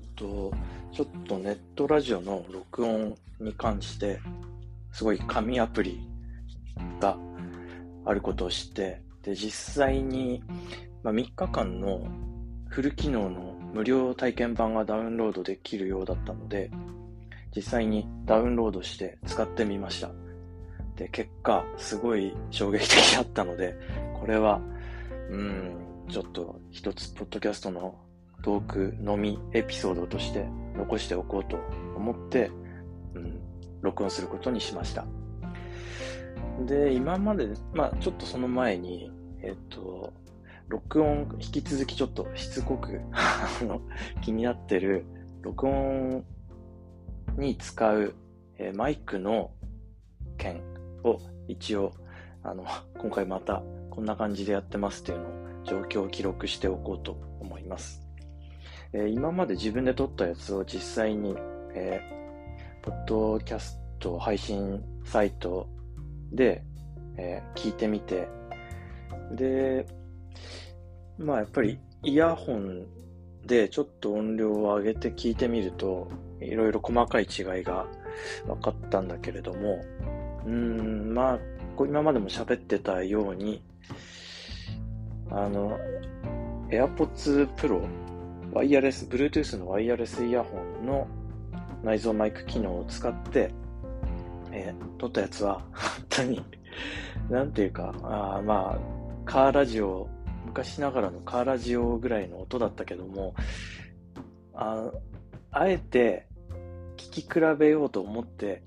っと、ちょっとネットラジオの録音に関して、すごい紙アプリがあることを知って、で、実際に、まあ、3日間のフル機能の無料体験版がダウンロードできるようだったので、実際にダウンロードして使ってみました。で、結果、すごい衝撃的だったので、これは、うん、ちょっと一つ、ポッドキャストのトークのみエピソードとして残しておこうと思って、うん、録音することにしました。で、今まで、まあちょっとその前に、えっと、録音、引き続きちょっとしつこく 気になってる、録音に使う、えー、マイクの件を一応、あの、今回またこんな感じでやってますっていうのを状況を記録しておこうと思います。えー、今まで自分で撮ったやつを実際に、えー、ポッドキャスト配信サイトで、えー、聞いてみて、で、まあやっぱりイヤホンでちょっと音量を上げて聞いてみると、いろいろ細かい違いが分かったんだけれども、うん、まあ、今までも喋ってたように、あの、AirPods Pro、ワイヤレス、Bluetooth のワイヤレスイヤホンの内蔵マイク機能を使って、えー、撮ったやつは、本当に、なんていうか、あまあ、カーラジオ、昔ながらのカーラジオぐらいの音だったけども、ああえて聞き比べようと思って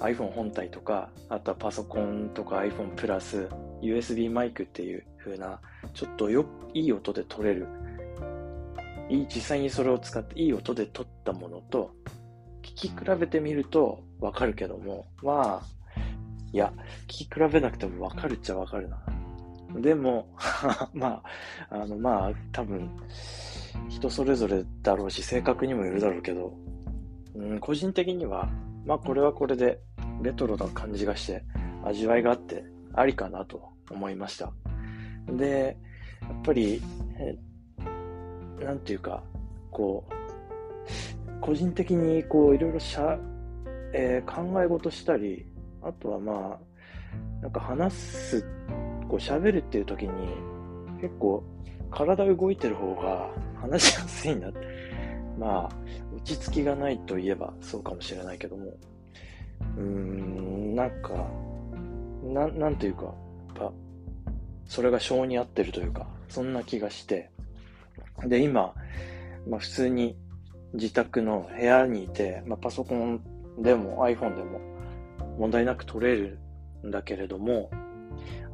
iPhone 本体とか、あとはパソコンとか iPhone プラス USB マイクっていう風な、ちょっとよ、いい音で撮れる。いい、実際にそれを使っていい音で撮ったものと、聞き比べてみるとわかるけども、まあ、いや、聞き比べなくてもわかるっちゃわかるな。でも、まあ、あの、まあ、多分、人それぞれだろうし、性格にもよるだろうけど、うん、個人的には、まあこれはこれでレトロな感じがして味わいがあってありかなと思いました。で、やっぱり、えなんていうか、こう、個人的にこういろいろしゃ、えー、考え事したり、あとはまあ、なんか話す、こう喋るっていう時に結構体動いてる方が話しやすいなって。まあ、落ち着きがないといえばそうかもしれないけども、うーん、なんか、ななんていうか、やっぱ、それが性に合ってるというか、そんな気がして、で、今、まあ普通に自宅の部屋にいて、まあパソコンでも iPhone でも問題なく撮れるんだけれども、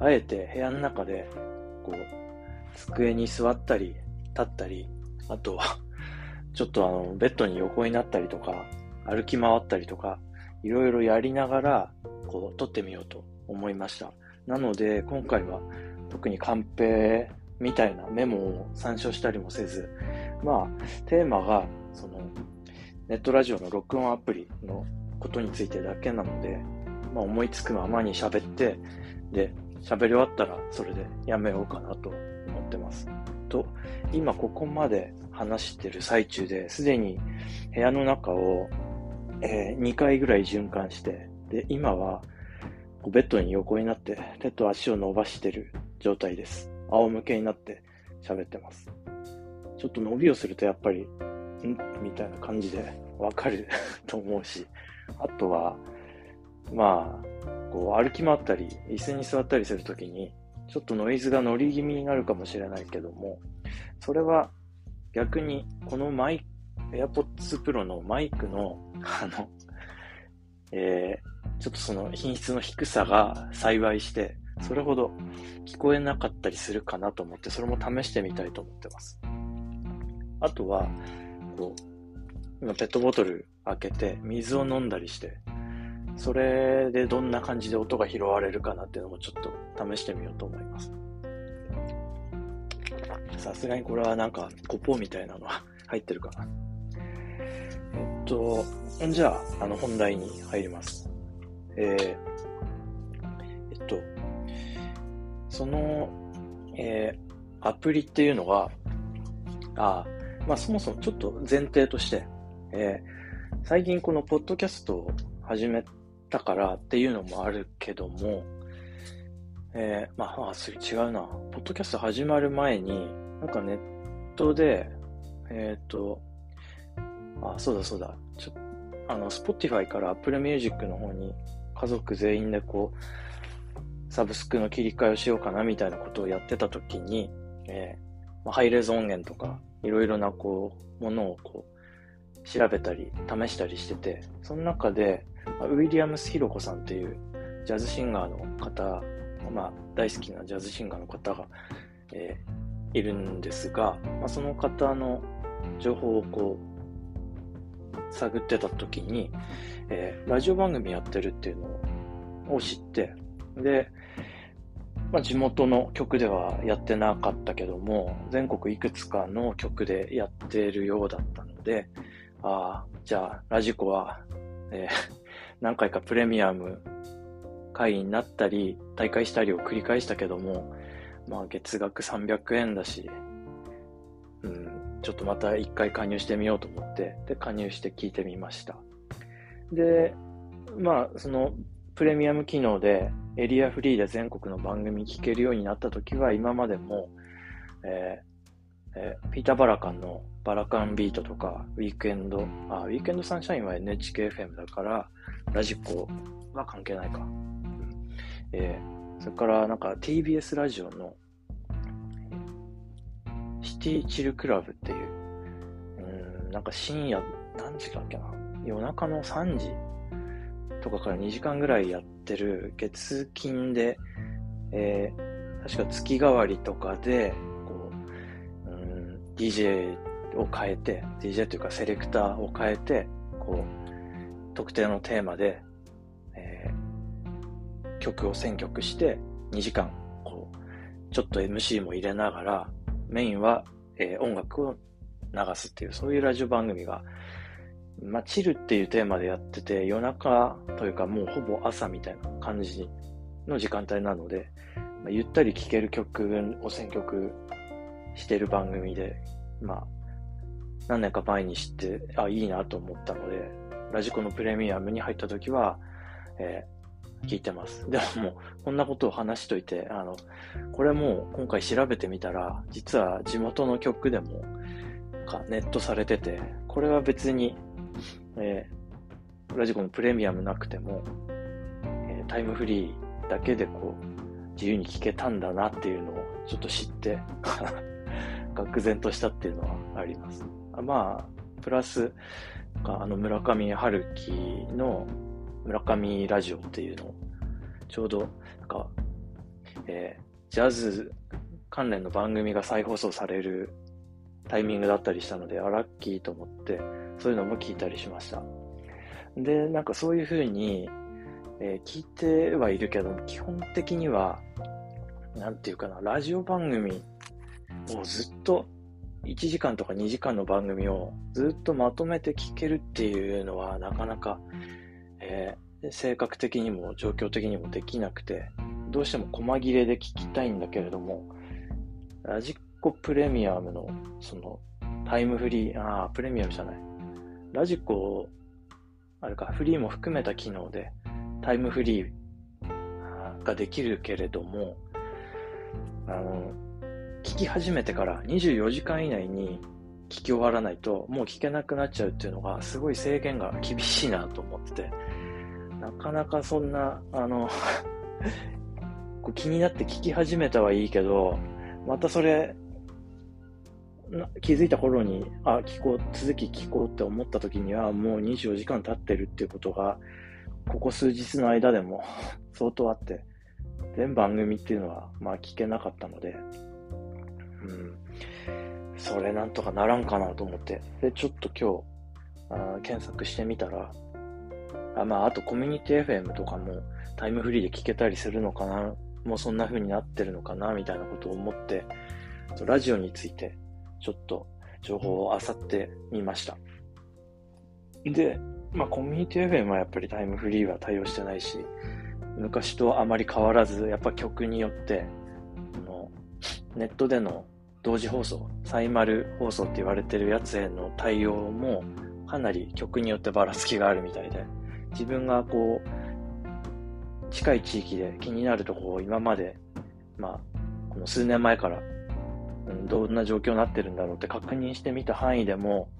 あえて部屋の中で、こう、机に座ったり、立ったり、あとは ちょっとあの、ベッドに横になったりとか、歩き回ったりとか、いろいろやりながら、こう、撮ってみようと思いました。なので、今回は特にカンペみたいなメモを参照したりもせず、まあ、テーマが、その、ネットラジオの録音アプリのことについてだけなので、まあ、思いつくままに喋って、で、喋り終わったらそれでやめようかなと思ってます。と、今ここまで話してる最中で、すでに部屋の中を、えー、2回ぐらい循環して、で、今は、ベッドに横になって手と足を伸ばしてる状態です。仰向けになって喋ってます。ちょっと伸びをするとやっぱり、ん？みたいな感じでわかる と思うし、あとは、まあ、こう歩き回ったり、椅子に座ったりするときに、ちょっとノイズが乗り気味になるかもしれないけども、それは逆に、このマイ、AirPods Pro のマイクの、あの、えー、ちょっとその品質の低さが幸いして、それほど聞こえなかったりするかなと思って、それも試してみたいと思ってます。あとは、こう、今ペットボトル開けて水を飲んだりして、それでどんな感じで音が拾われるかなっていうのもちょっと試してみようと思います。さすがにこれはなんか、コポみたいなのは入ってるかな。えっと、じゃあ、あの、本題に入ります。えー、その、えー、アプリっていうのは、あまあそもそもちょっと前提として、えー、最近このポッドキャストを始めたからっていうのもあるけども、えー、まあ、あ、それ違うな。ポッドキャスト始まる前に、なんかネットで、えっ、ー、と、あ、そうだそうだ。ちょあの、Spotify から Apple Music の方に家族全員でこう、サブスクの切り替えをしようかなみたいなことをやってた時に、えー、ハイレゾ音源とか、いろいろなこう、ものをこう、調べたり、試したりしてて、その中で、ウィリアムス・ヒロコさんっていうジャズシンガーの方、まあ、大好きなジャズシンガーの方が、えー、いるんですが、まあ、その方の情報をこう、探ってた時に、えー、ラジオ番組やってるっていうのを知って、で、まあ、地元の曲ではやってなかったけども、全国いくつかの曲でやってるようだったので、ああ、じゃあ、ラジコは、えー、何回かプレミアム会員になったり、大会したりを繰り返したけども、まあ月額300円だし、うん、ちょっとまた一回加入してみようと思って、で、加入して聞いてみました。で、まあ、そのプレミアム機能でエリアフリーで全国の番組聞けるようになった時は今までも、えーえー、ピーター・バラカンのバラカンビートとか、ウィークエンド、あ、ウィークエンドサンシャインは NHKFM だから、ラジコは関係ないか。えー、それからなんか TBS ラジオのシティチルクラブっていう、うん、なんか深夜、何時だっけな？夜中の3時とかから2時間ぐらいやってる月金で、えー、確か月替わりとかで、こう、うん、DJ を変えて、DJ というかセレクターを変えて、こう、特定のテーマでえ曲を選曲して2時間、こう、ちょっと MC も入れながら、メインは、えー、音楽を流すっていう、そういうラジオ番組が、まあ、チルっていうテーマでやってて、夜中というかもうほぼ朝みたいな感じの時間帯なので、まあ、ゆったり聴ける曲を選曲してる番組で、まあ、何年か前に知って、あ、いいなと思ったので、ラジコのプレミアムに入った時は、え聞いてます。でももう、こんなことを話しといて、あの、これも今回調べてみたら、実は地元の曲でも、ネットされてて、これは別に、えー、ラジコのプレミアムなくても、えー、タイムフリーだけでこう、自由に聴けたんだなっていうのをちょっと知って、愕然としたっていうのはあります。あまあ、プラス、あの村上春樹の村上ラジオっていうのを、ちょうど、なんか、えー、ジャズ関連の番組が再放送されるタイミングだったりしたので、あ、ラッキーと思って、そういうのも聞いたりしました。で、なんかそういうふうに、えー、聞いてはいるけど、基本的には、なんていうかな、ラジオ番組をずっと1時間とか2時間の番組をずっとまとめて聞けるっていうのはなかなかえー、性格的にも状況的にもできなくて、どうしても細切れで聞きたいんだけれども、ラジコプレミアムの、その、タイムフリー、ああ、プレミアムじゃない。ラジコ、あれか、フリーも含めた機能で、タイムフリーができるけれども、あの、聞き始めてから24時間以内に聞き終わらないと、もう聞けなくなっちゃうっていうのが、すごい制限が厳しいなと思ってて、なかなかそんな、あの 気になって聞き始めたはいいけど、またそれ、気づいた頃に、あ、聞こう、続き聞こうって思った時には、もう24時間経ってるっていうことが、ここ数日の間でも 相当あって、全番組っていうのは、まあ聞けなかったので、うん。それなんとかならんかなと思って、で、ちょっと今日、あ検索してみたら、あ、まあ、あとコミュニティ FM とかもタイムフリーで聞けたりするのかな、もうそんな風になってるのかな、みたいなことを思って、ラジオについてちょっと情報を漁ってみました。で、まあ、コミュニティ FM はやっぱりタイムフリーは対応してないし、昔とあまり変わらず、やっぱ曲によって、のネットでの同時放送、サイマル放送って言われてるやつへの対応もかなり曲によってばらつきがあるみたいで、自分がこう、近い地域で気になるところを今まで、まあ、この数年前から、どんな状況になってるんだろうって確認してみた範囲でも、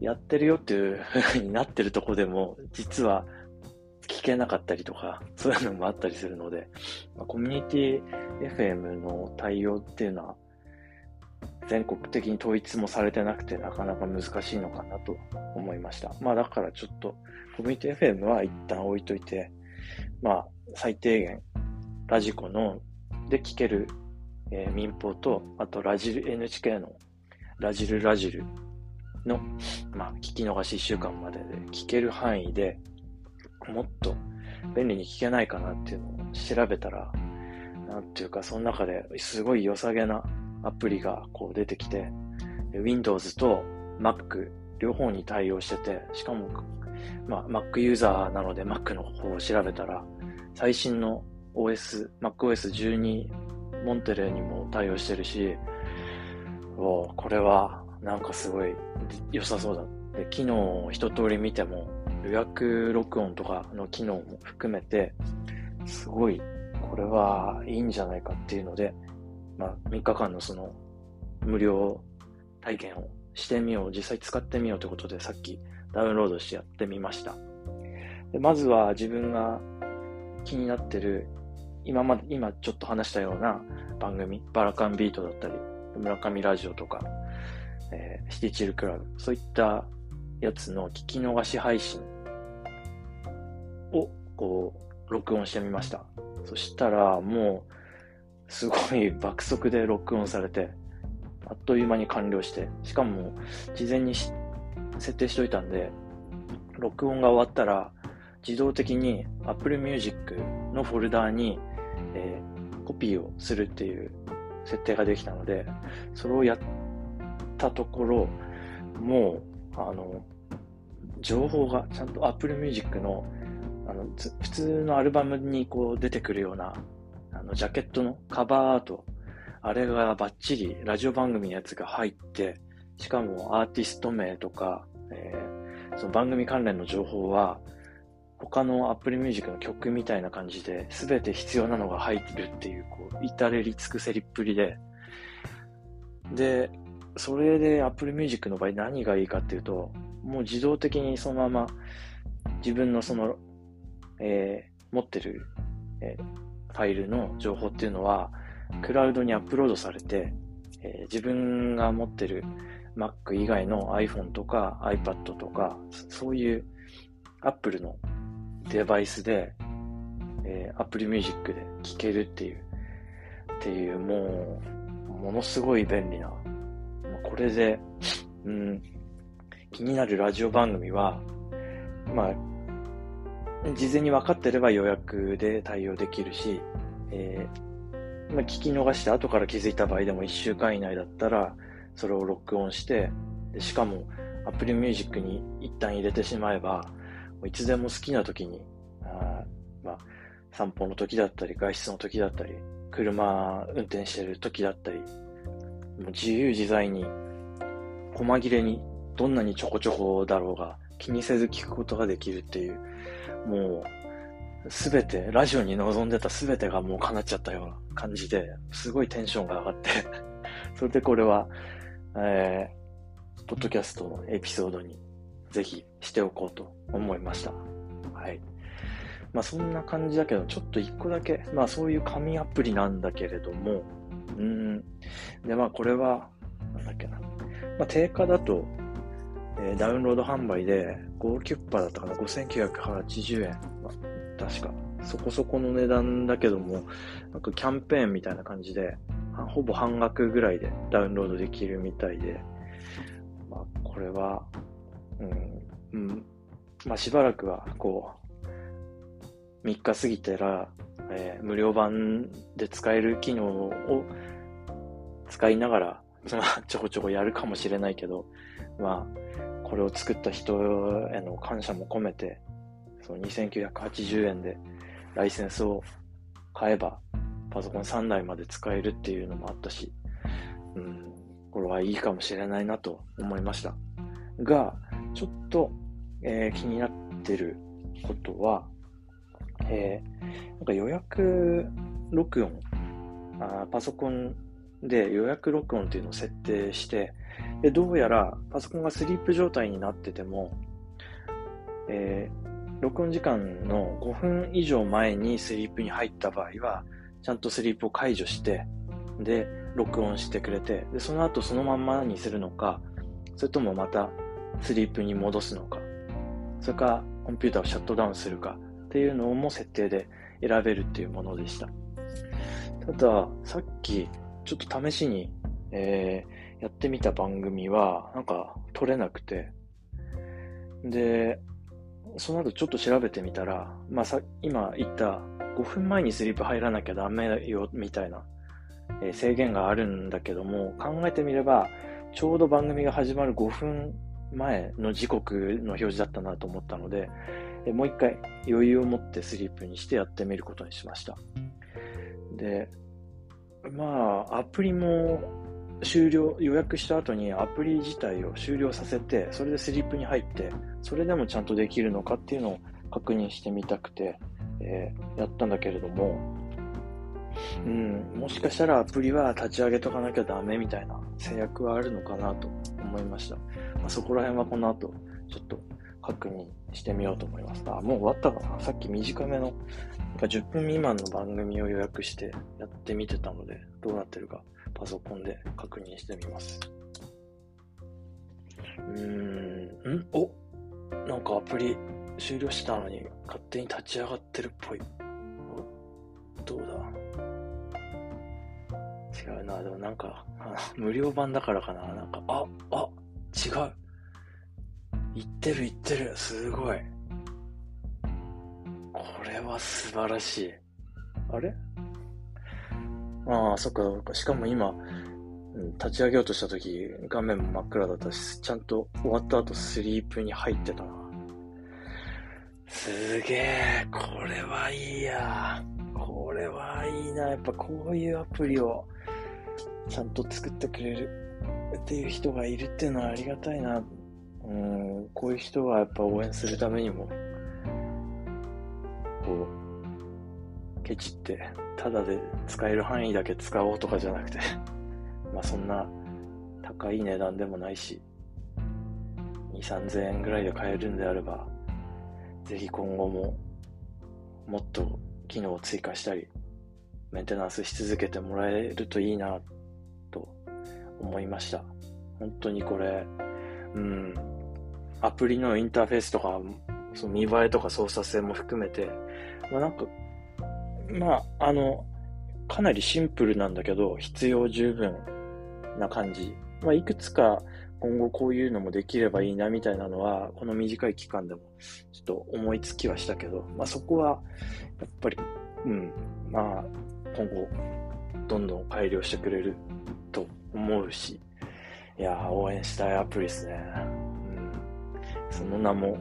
やってるよっていう風になってるとこでも、実は聞けなかったりとか、そういうのもあったりするので、まあ、コミュニティ FM の対応っていうのは、全国的に統一もされてなくて、なかなか難しいのかなと思いました。まあだからちょっと、コミュニティ FM は一旦置いといて、まあ最低限、ラジコので聞ける、えー、民放と、あとラジル NHK のラジルラジルの、まあ、聞き逃し1週間までで聞ける範囲でもっと便利に聞けないかなっていうのを調べたら、なんていうか、その中ですごい良さげなアプリがこう出てきて、Windows と Mac 両方に対応してて、しかも、まあ、Mac ユーザーなので Mac の方を調べたら、最新の OS、MacOS12 モンテレにも対応してるし、おこれはなんかすごい良さそうだ。で、機能を一通り見ても、予約録音とかの機能も含めて、すごい、これはいいんじゃないかっていうので、まあ、3日間のその、無料体験をしてみよう、実際使ってみようということで、さっきダウンロードしてやってみました。でまずは自分が気になってる、今まで、今ちょっと話したような番組、バラカンビートだったり、村上ラジオとか、えー、シティチルクラブ、そういったやつの聞き逃し配信を、こう、録音してみました。そしたら、もう、すごい爆速で録音されて、あっという間に完了して、しかも、事前に設定しといたんで、録音が終わったら、自動的に Apple Music のフォルダーに、えー、コピーをするっていう設定ができたので、それをやったところ、もう、あの、情報がちゃんと Apple Music のあの普通のアルバムにこう出てくるようなあのジャケットのカバーアート、あれがバッチリラジオ番組のやつが入って、しかもアーティスト名とか、えー、その番組関連の情報は、他の Apple Music の曲みたいな感じで、すべて必要なのが入ってるっていう、こう、至れり尽くせりっぷりで、で、それで Apple Music の場合何がいいかっていうと、もう自動的にそのまま自分のその、えー、持ってる、えー、ファイルの情報っていうのは、クラウドにアップロードされて、えー、自分が持ってる Mac 以外の iPhone とか iPad とか、そういう Apple のデバイスで、えー、Apple Music で聴けるっていう、っていう、もう、ものすごい便利なこれで、うん、気になるラジオ番組は、まあ、事前に分かってれば予約で対応できるし、えー、まあ、聞き逃して後から気づいた場合でも1週間以内だったら、それを録音して、でしかも Apple Music に一旦入れてしまえば、いつでも好きな時に、あまあ、散歩の時だったり、外出の時だったり、車運転してる時だったり、もう自由自在に、細切れに、どんなにちょこちょこだろうが、気にせず聞くことができるっていう、もう、すべて、ラジオに望んでたすべてがもう叶っちゃったような感じで、すごいテンションが上がって それでこれは、えー、ポッドキャストのエピソードにぜひしておこうと思いました。はい。まあそんな感じだけど、ちょっと一個だけ、まあそういう紙アプリなんだけれども、うん。で、まあ、これは、なんだっけな。まあ、定価だと、えー、ダウンロード販売で5キュッパだったかな、5980円。まあ、確か。そこそこの値段だけども、なんかキャンペーンみたいな感じで、ほぼ半額ぐらいでダウンロードできるみたいで、まあ、これは、うん、うん、まあ、しばらくは、こう、3日過ぎたら、えー、無料版で使える機能を使いながら、まあ、ちょこちょこやるかもしれないけど、まあ、これを作った人への感謝も込めて、その2980円でライセンスを買えば、パソコン3台まで使えるっていうのもあったし、うん、これはいいかもしれないなと思いました。が、ちょっと、えー、気になってることは、えー、なんか予約録音あ、パソコンで予約録音っていうのを設定して、でどうやらパソコンがスリープ状態になってても、えー、録音時間の5分以上前にスリープに入った場合は、ちゃんとスリープを解除して、で、録音してくれて、で、その後そのまんまにするのか、それともまたスリープに戻すのか、それかコンピューターをシャットダウンするか。っていうのも設定で選べるっていうものでした。ただ、さっきちょっと試しに、えー、やってみた番組は、なんか撮れなくて、で、その後ちょっと調べてみたら、まあさ、今言った5分前にスリープ入らなきゃダメよ、みたいな、えー、制限があるんだけども、考えてみれば、ちょうど番組が始まる5分前の時刻の表示だったなと思ったので、え、もう一回余裕を持ってスリープにしてやってみることにしました。で、まあ、アプリも終了、予約した後にアプリ自体を終了させて、それでスリープに入って、それでもちゃんとできるのかっていうのを確認してみたくて、えー、やったんだけれども、うん、もしかしたらアプリは立ち上げとかなきゃダメみたいな制約はあるのかなと思いました。まあ、そこら辺はこの後、ちょっと確認してみようと思います。あ、もう終わったかなさっき短めの、なんか10分未満の番組を予約してやってみてたので、どうなってるかパソコンで確認してみます。うーん、ん？お？なんかアプリ終了したのに勝手に立ち上がってるっぽい。違うな、でもなんか、無料版だからかな。なんか、あ、あ、違う。言ってる言ってる。すごい。これは素晴らしい。あれ？ああ、そっかそっか。しかも今、立ち上げようとした時、画面も真っ暗だったし、ちゃんと終わった後スリープに入ってたな。すげえ、これはいいや。これはいいな。やっぱこういうアプリをちゃんと作ってくれるっていう人がいるっていうのはありがたいな。うん、こういう人はやっぱ応援するためにも、こう、ケチって、ただで使える範囲だけ使おうとかじゃなくて まあそんな高い値段でもないし、2、3000円ぐらいで買えるんであれば、ぜひ今後ももっと機能を追加したり、メンテナンスし続けてもらえるといいなと思いました。本当にこれ、うん、アプリのインターフェースとか、その見栄えとか操作性も含めて、まあなんか、まあ、あの、かなりシンプルなんだけど、必要十分な感じ。まあ、いくつか今後こういうのもできればいいなみたいなのは、この短い期間でもちょっと思いつきはしたけど、まあそこは、やっぱり、うん、まあ、今後、どんどん改良してくれる思うし、いや応援したいアプリですね。うんその名も、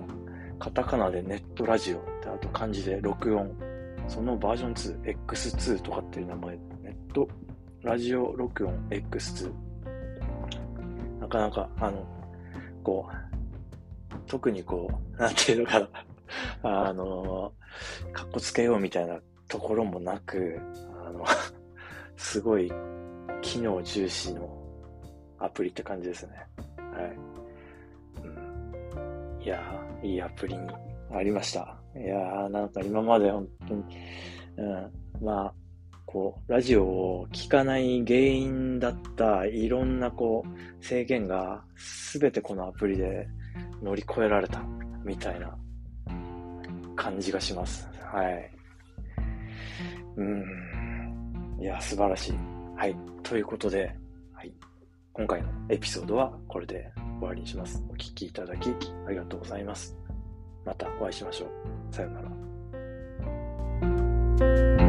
カタカナでネットラジオってあと漢字で録音。そのバージョン2、X2 とかっていう名前、ネットラジオ録音 X2。なかなか、あの、こう、特にこう、なんていうのかな、あの、かっこつけようみたいなところもなく、あの、すごい機能重視のアプリって感じですね。はい。うんいやー、いいアプリにありました。いやー、なんか今まで本当に、うん、まあ、こう、ラジオを聞かない原因だったいろんなこう、制限がすべてこのアプリで乗り越えられたみたいな感じがします。はい。うん。いや、素晴らしい。はい。ということで、はい。今回のエピソードはこれで終わりにします。お聴きいただきありがとうございます。またお会いしましょう。さようなら。